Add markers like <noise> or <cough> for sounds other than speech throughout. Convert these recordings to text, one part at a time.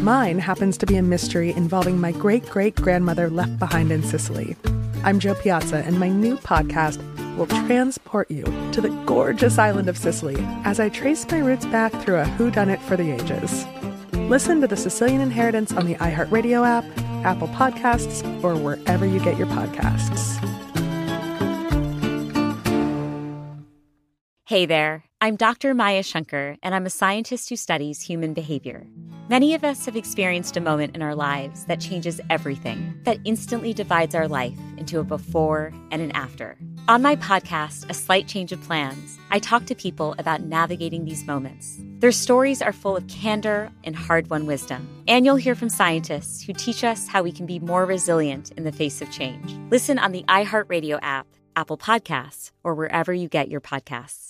Mine happens to be a mystery involving my great great grandmother left behind in Sicily. I'm Jo Piazza, and my new podcast will transport you to the gorgeous island of Sicily as I trace my roots back through a whodunit for the ages. Listen to The Sicilian Inheritance on the iHeartRadio app, Apple Podcasts, or wherever you get your podcasts. Hey there, I'm Dr. Maya Shankar, and I'm a scientist who studies human behavior. Many of us have experienced a moment in our lives that changes everything, that instantly divides our life into a before and an after. On my podcast, A Slight Change of Plans, I talk to people about navigating these moments. Their stories are full of candor and hard won wisdom. And you'll hear from scientists who teach us how we can be more resilient in the face of change. Listen on the iHeartRadio app, Apple Podcasts, or wherever you get your podcasts.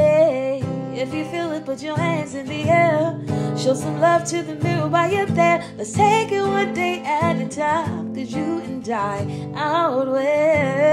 If you feel it, put your hands in the air. Show some love to the mirror while you're there. Let's take it one day at a time. Cause you and I outweigh.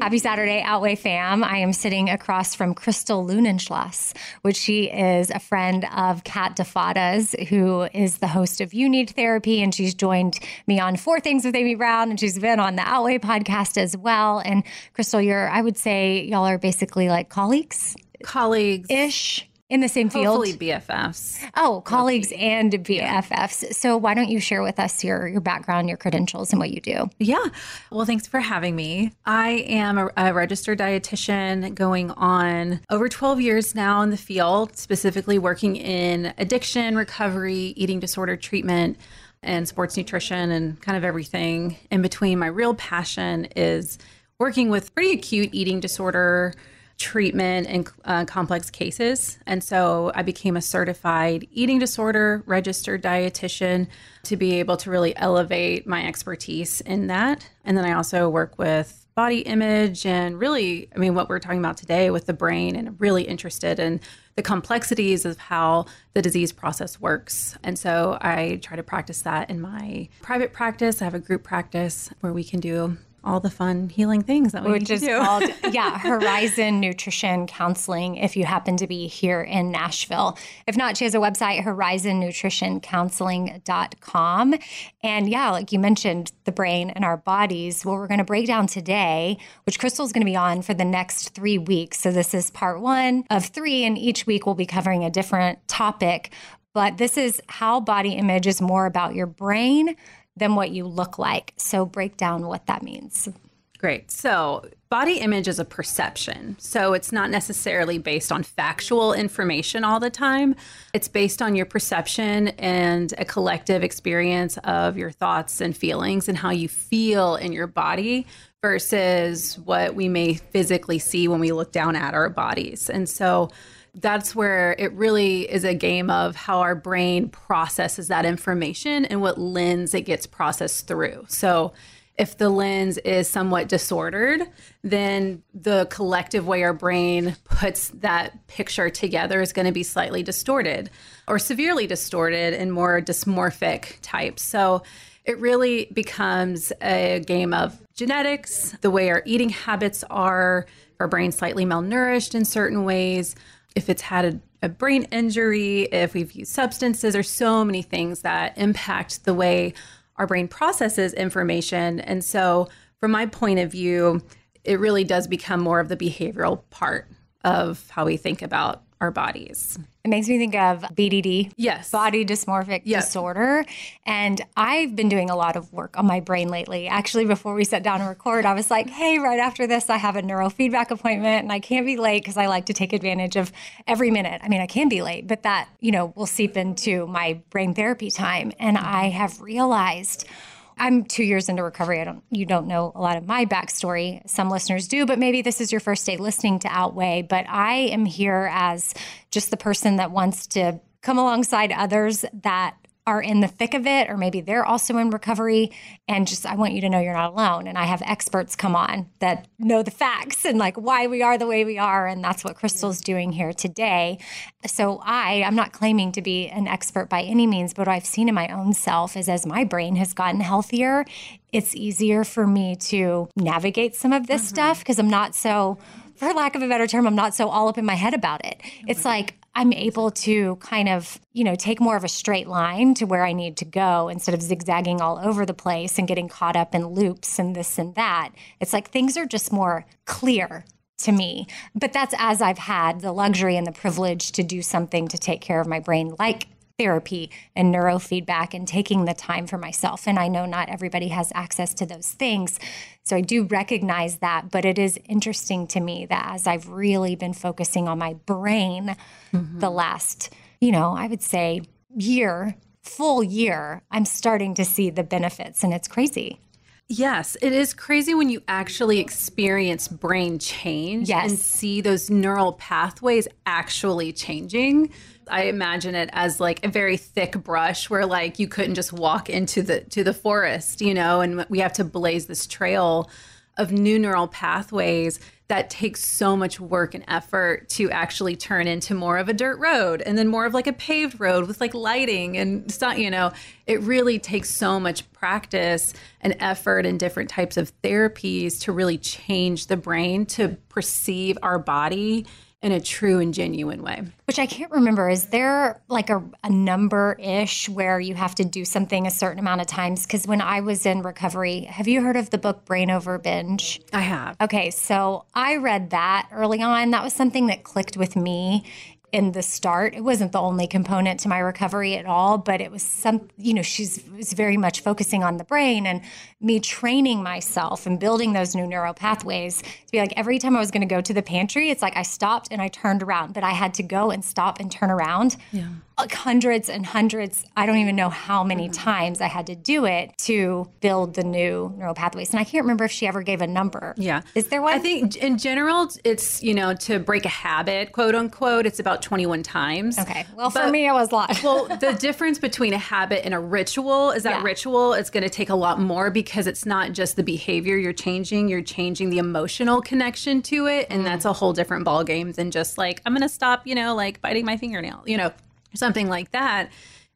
Happy Saturday, Outweigh fam. I am sitting across from Crystal Lunenschloss, which she is a friend of Kat DeFadas, who is the host of You Need Therapy. And she's joined me on Four Things with Amy Brown, and she's been on the Outweigh podcast as well. And Crystal, you're, I would say, y'all are basically like colleagues. Colleagues ish in the same field? Hopefully BFFs. Oh, colleagues and BFFs. Yeah. So why don't you share with us your your background, your credentials, and what you do? Yeah. Well, thanks for having me. I am a, a registered dietitian going on over 12 years now in the field, specifically working in addiction, recovery, eating disorder treatment and sports nutrition and kind of everything in between. My real passion is working with pretty acute eating disorder treatment in uh, complex cases. And so I became a certified eating disorder registered dietitian to be able to really elevate my expertise in that. And then I also work with body image and really, I mean, what we're talking about today with the brain, and really interested in the complexities of how the disease process works. And so I try to practice that in my private practice. I have a group practice where we can do all the fun healing things that we which is do. called <laughs> yeah horizon nutrition counseling if you happen to be here in nashville. If not she has a website horizonnutritioncounseling.com and yeah like you mentioned the brain and our bodies. What we're going to break down today which crystal's going to be on for the next three weeks. So this is part one of three and each week we'll be covering a different topic. But this is how body image is more about your brain than what you look like. So break down what that means. Great. So, body image is a perception. So, it's not necessarily based on factual information all the time. It's based on your perception and a collective experience of your thoughts and feelings and how you feel in your body versus what we may physically see when we look down at our bodies. And so, that's where it really is a game of how our brain processes that information and what lens it gets processed through. So if the lens is somewhat disordered, then the collective way our brain puts that picture together is going to be slightly distorted or severely distorted and more dysmorphic types. So it really becomes a game of genetics, the way our eating habits are, our brain slightly malnourished in certain ways, if it's had a, a brain injury, if we've used substances, there's so many things that impact the way our brain processes information. And so, from my point of view, it really does become more of the behavioral part of how we think about our bodies. It makes me think of BDD. Yes. Body dysmorphic Yep. disorder. And I've been doing a lot of work on my brain lately. Actually, before we sat down and record, I was like, hey, right after this, I have a neurofeedback appointment and I can't be late because I like to take advantage of every minute. I mean, I can be late, but that, you know, will seep into my brain therapy time. And I have realized I'm two years into recovery. I don't, you don't know a lot of my backstory. Some listeners do, but maybe this is your first day listening to Outweigh. But I am here as just the person that wants to come alongside others that are in the thick of it, or maybe they're also in recovery. And just, I want you to know you're not alone. And I have experts come on that know the facts and like why we are the way we are. And that's what Crystal's doing here today. So I, I'm not claiming to be an expert by any means, but what I've seen in my own self is as my brain has gotten healthier, it's easier for me to navigate some of this mm-hmm. stuff because I'm not so, for lack of a better term, I'm not so all up in my head about it. It's like I'm able to kind of, you know, take more of a straight line to where I need to go instead of zigzagging all over the place and getting caught up in loops and this and that. It's like things are just more clear to me. But that's as I've had the luxury and the privilege to do something to take care of my brain, like therapy and neurofeedback and taking the time for myself. And I know not everybody has access to those things. So I do recognize that. But it is interesting to me that as I've really been focusing on my brain mm-hmm. the last, you know, I would say year, full year, I'm starting to see the benefits. And it's crazy. Yes, it is crazy when you actually experience brain change Yes. and see those neural pathways actually changing. I imagine it as like a very thick brush where like you couldn't just walk into the to the forest, you know, and we have to blaze this trail of new neural pathways that takes so much work and effort to actually turn into more of a dirt road and then more of like a paved road with like lighting and stuff, you know, it really takes so much practice and effort and different types of therapies to really change the brain to perceive our body in a true and genuine way. Which I can't remember. Is there like a, a number ish where you have to do something a certain amount of times? Because when I was in recovery, have you heard of the book Brain Over Binge? I have. Okay, so I read that early on. That was something that clicked with me in the start. It wasn't the only component to my recovery at all, but it was some, you know, she's was very much focusing on the brain and me training myself and building those new neural pathways to be like every time I was going to go to the pantry, it's like I stopped and I turned around, but I had to go and stop and turn around. Yeah. Like hundreds and hundreds, I don't even know how many mm-hmm. times I had to do it to build the new neural pathways. And I can't remember if she ever gave a number. Yeah. Is there one? I think in general, it's, you know, to break a habit, quote unquote, it's about 21 times. Okay. Well, for me, it was a lot. <laughs> well, the <laughs> difference between a habit and a ritual is that Yeah. ritual is going to take a lot more because it's not just the behavior you're changing, you're changing the emotional connection to it. And that's mm. a whole different ballgame than just like, I'm going to stop, you know, like biting my fingernail, you know, something like that.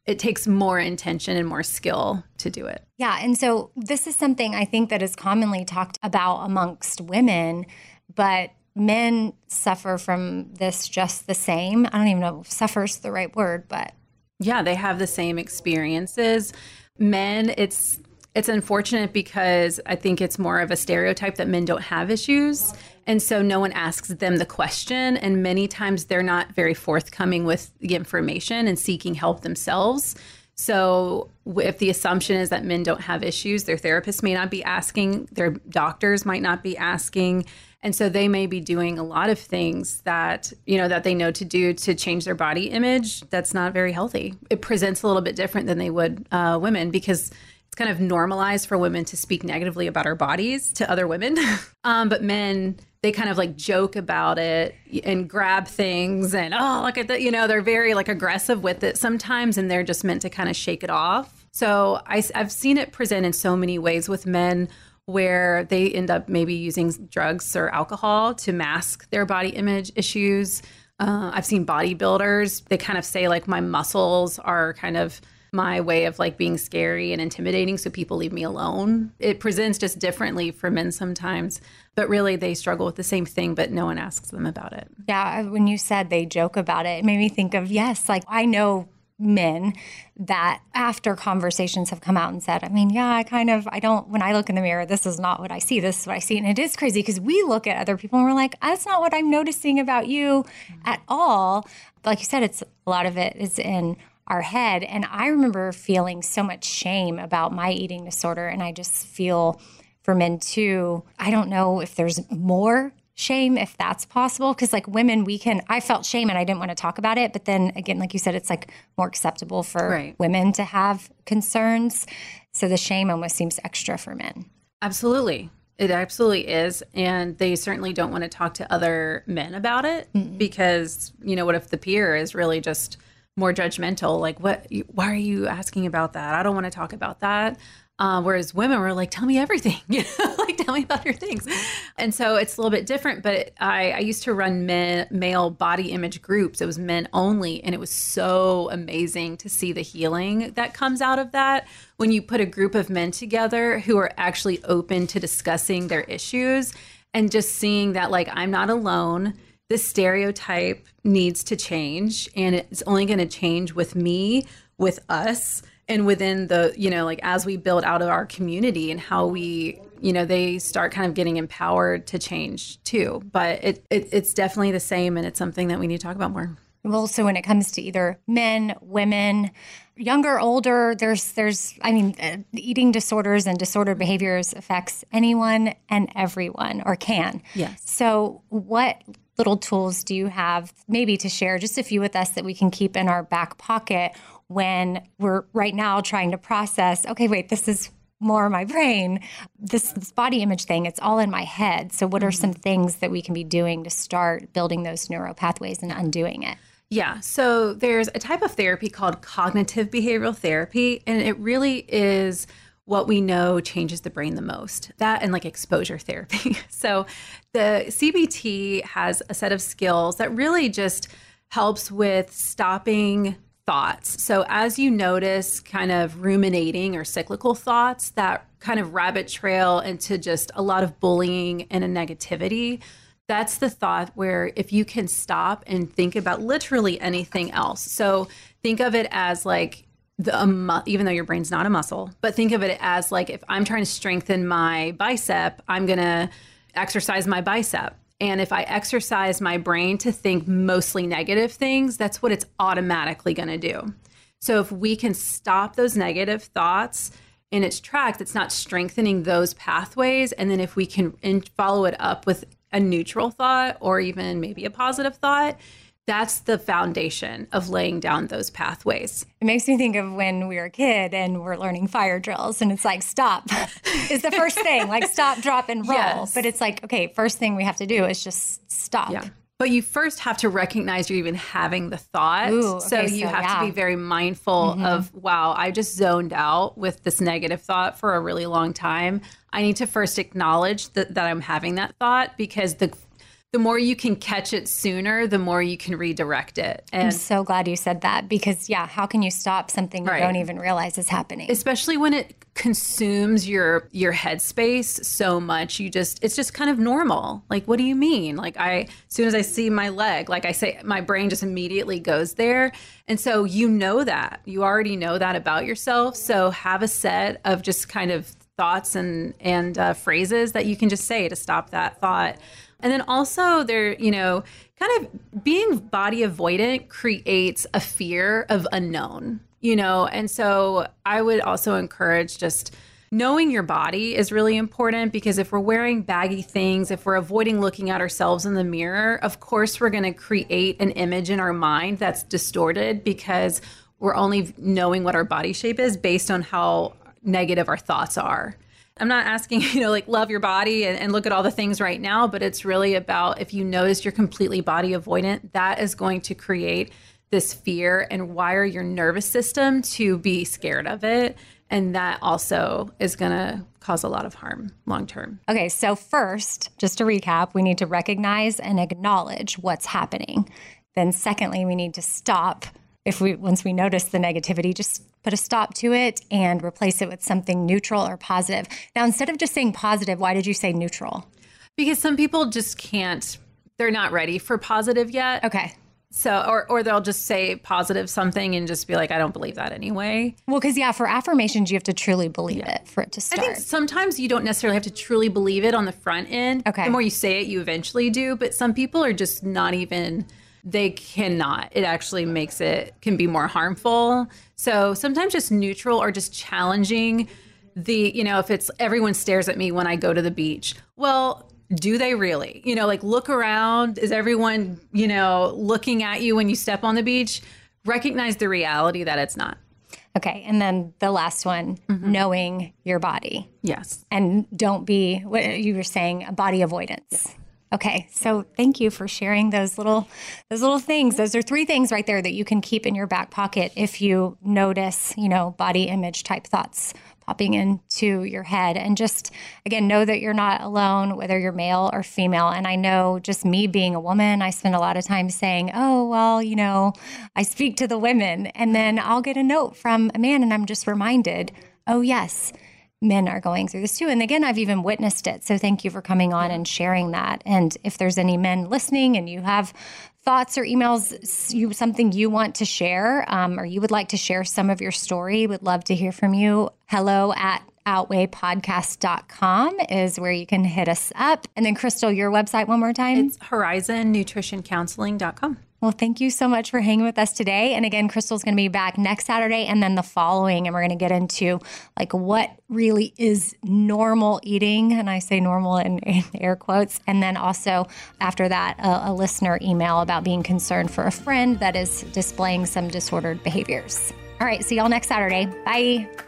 It takes more intention and more skill to do it. Yeah. And so this is something I think that is commonly talked about amongst women, but men suffer from this just the same. I don't even know if suffer's the right word, but Yeah, they have the same experiences. Men, it's it's unfortunate because I think it's more of a stereotype that men don't have issues. And so no one asks them the question. And many times they're not very forthcoming with the information and seeking help themselves. So if the assumption is that men don't have issues, their therapists may not be asking, their doctors might not be asking. And so they may be doing a lot of things that, you know, that they know to do to change their body image. That's not very healthy. It presents a little bit different than they would uh, women because it's kind of normalized for women to speak negatively about our bodies to other women. <laughs> um, but men, they kind of like joke about it and grab things and, oh, look at that. You know, they're very like aggressive with it sometimes and they're just meant to kind of shake it off. So I, have seen it present in so many ways with men where they end up maybe using drugs or alcohol to mask their body image issues. Uh, I've seen bodybuilders, they kind of say, like, my muscles are kind of my way of like being scary and intimidating so people leave me alone. It presents just differently for men sometimes, but really they struggle with the same thing but no one asks them about it. Yeah, when you said they joke about it, it made me think of yes, like I know men that after conversations have come out and said, I mean, yeah, I kind of, I don't, when I look in the mirror, this is not what I see. This is what I see. And it is crazy because we look at other people and we're like, that's not what I'm noticing about you at all. But Like you said, it's a lot of it is in our head. And I remember feeling so much shame about my eating disorder. And I just feel for men too, I don't know if there's more shame if that's possible because like women we can i felt shame and i didn't want to talk about it but then again like you said it's like more acceptable for right. women to have concerns so the shame almost seems extra for men absolutely it absolutely is and they certainly don't want to talk to other men about it mm because you know what if the peer is really just more judgmental like what why are you asking about that i don't want to talk about that uh, whereas women were like, tell me everything, <laughs> you know, like tell me about your things. And so it's a little bit different, but I, I used to run men, male body image groups. It was men only. And it was so amazing to see the healing that comes out of that when you put a group of men together who are actually open to discussing their issues and just seeing that, like, I'm not alone. This stereotype needs to change and it's only going to change with me, with us and within the you know like as we build out of our community and how we you know they start kind of getting empowered to change too. But it, it it's definitely the same and it's something that we need to talk about more. Well so when it comes to either men women younger older there's there's i mean uh, eating disorders and disordered behaviors affects anyone and everyone or can. Yes. So what little tools do you have maybe to share just a few with us that we can keep in our back pocket when we're right now trying to process okay wait this is more my brain this, this body image thing it's all in my head so what are some mm-hmm. things that we can be doing to start building those neural pathways and undoing it yeah. So there's a type of therapy called cognitive behavioral therapy, and it really is what we know changes the brain the most that and like exposure therapy. <laughs> so the CBT has a set of skills that really just helps with stopping thoughts. So, as you notice kind of ruminating or cyclical thoughts that kind of rabbit trail into just a lot of bullying and a negativity, that's the thought where if you can stop and think about literally anything else. So, think of it as like the um, even though your brain's not a muscle, but think of it as like if I'm trying to strengthen my bicep, I'm going to exercise my bicep and if I exercise my brain to think mostly negative things, that's what it's automatically going to do. So if we can stop those negative thoughts in its tracks, it's not strengthening those pathways. And then if we can follow it up with a neutral thought or even maybe a positive thought, that's the foundation of laying down those pathways. It makes me think of when we were a kid and we're learning fire drills, and it's like, stop <laughs> is the first thing, like stop, drop, and roll. Yes. But it's like, okay, first thing we have to do is just stop. Yeah. But you first have to recognize you're even having the thought. Ooh, okay, so you so, have yeah. to be very mindful mm-hmm. of, wow, I just zoned out with this negative thought for a really long time. I need to first acknowledge that, that I'm having that thought because the the more you can catch it sooner, the more you can redirect it. And I'm so glad you said that because, yeah, how can you stop something you right. don't even realize is happening? Especially when it consumes your your headspace so much you just it's just kind of normal like what do you mean like i as soon as i see my leg like i say my brain just immediately goes there and so you know that you already know that about yourself so have a set of just kind of thoughts and and uh, phrases that you can just say to stop that thought and then also there, you know, kind of being body avoidant creates a fear of unknown, you know, and so I would also encourage just knowing your body is really important because if we're wearing baggy things, if we're avoiding looking at ourselves in the mirror, of course we're going to create an image in our mind that's distorted because we're only knowing what our body shape is based on how negative our thoughts are. I'm not asking, <laughs> you know, like love your body and, and, look at all the things right now, but it's really about if you notice you're completely body avoidant, that is going to create this fear and wire your nervous system to be scared of it. And that also is going to cause a lot of harm long term. Okay, so first, just to recap, we need to recognize and acknowledge what's happening. Then, secondly, we need to stop. If we once we notice the negativity, just put a stop to it and replace it with something neutral or positive. Now, instead of just saying positive, why did you say neutral? Because some people just can't, they're not ready for positive yet. Okay. So, or, or they'll just say positive something and just be like, I don't believe that anyway. Well, because yeah, for affirmations, you have to truly believe yeah. it for it to start. I think sometimes you don't necessarily have to truly believe it on the front end. Okay. The more you say it, you eventually do. But some people are just not even, they cannot. It actually makes it, can be more harmful. So sometimes just neutral or just challenging the, you know, if it's everyone stares at me when I go to the beach. Well, do they really? You know, like look around. Is everyone, you know, looking at you when you step on the beach? Recognize the reality that it's not. Okay. And then the last one, mm-hmm. knowing your body. Yes. And don't be what you were saying, a body avoidance. Yes. Okay. So thank you for sharing those little those little things. Those are three things right there that you can keep in your back pocket if you notice, you know, body image type thoughts popping into your head. And just, again, know that you're not alone, whether you're male or female. And I know just me being a woman, I spend a lot of time saying, oh, well, you know, I speak to the women. And then I'll get a note from a man, and I'm just reminded, oh, yes men are going through this too. And again, I've even witnessed it. So thank you for coming on and sharing that. And if there's any men listening and you have thoughts or emails, you something you want to share, um, or you would like to share some of your story, would love to hear from you. Hello at outweighpodcast.com is where you can hit us up. And then Crystal, your website one more time. It's horizonnutritioncounseling.com. Well, thank you so much for hanging with us today. And again, Crystal's going to be back next Saturday and then the following. And we're going to get into like what really is normal eating. And I say normal in, in air quotes. And then also after that, a, a listener email about being concerned for a friend that is displaying some disordered behaviors. All right. See y'all next Saturday. Bye.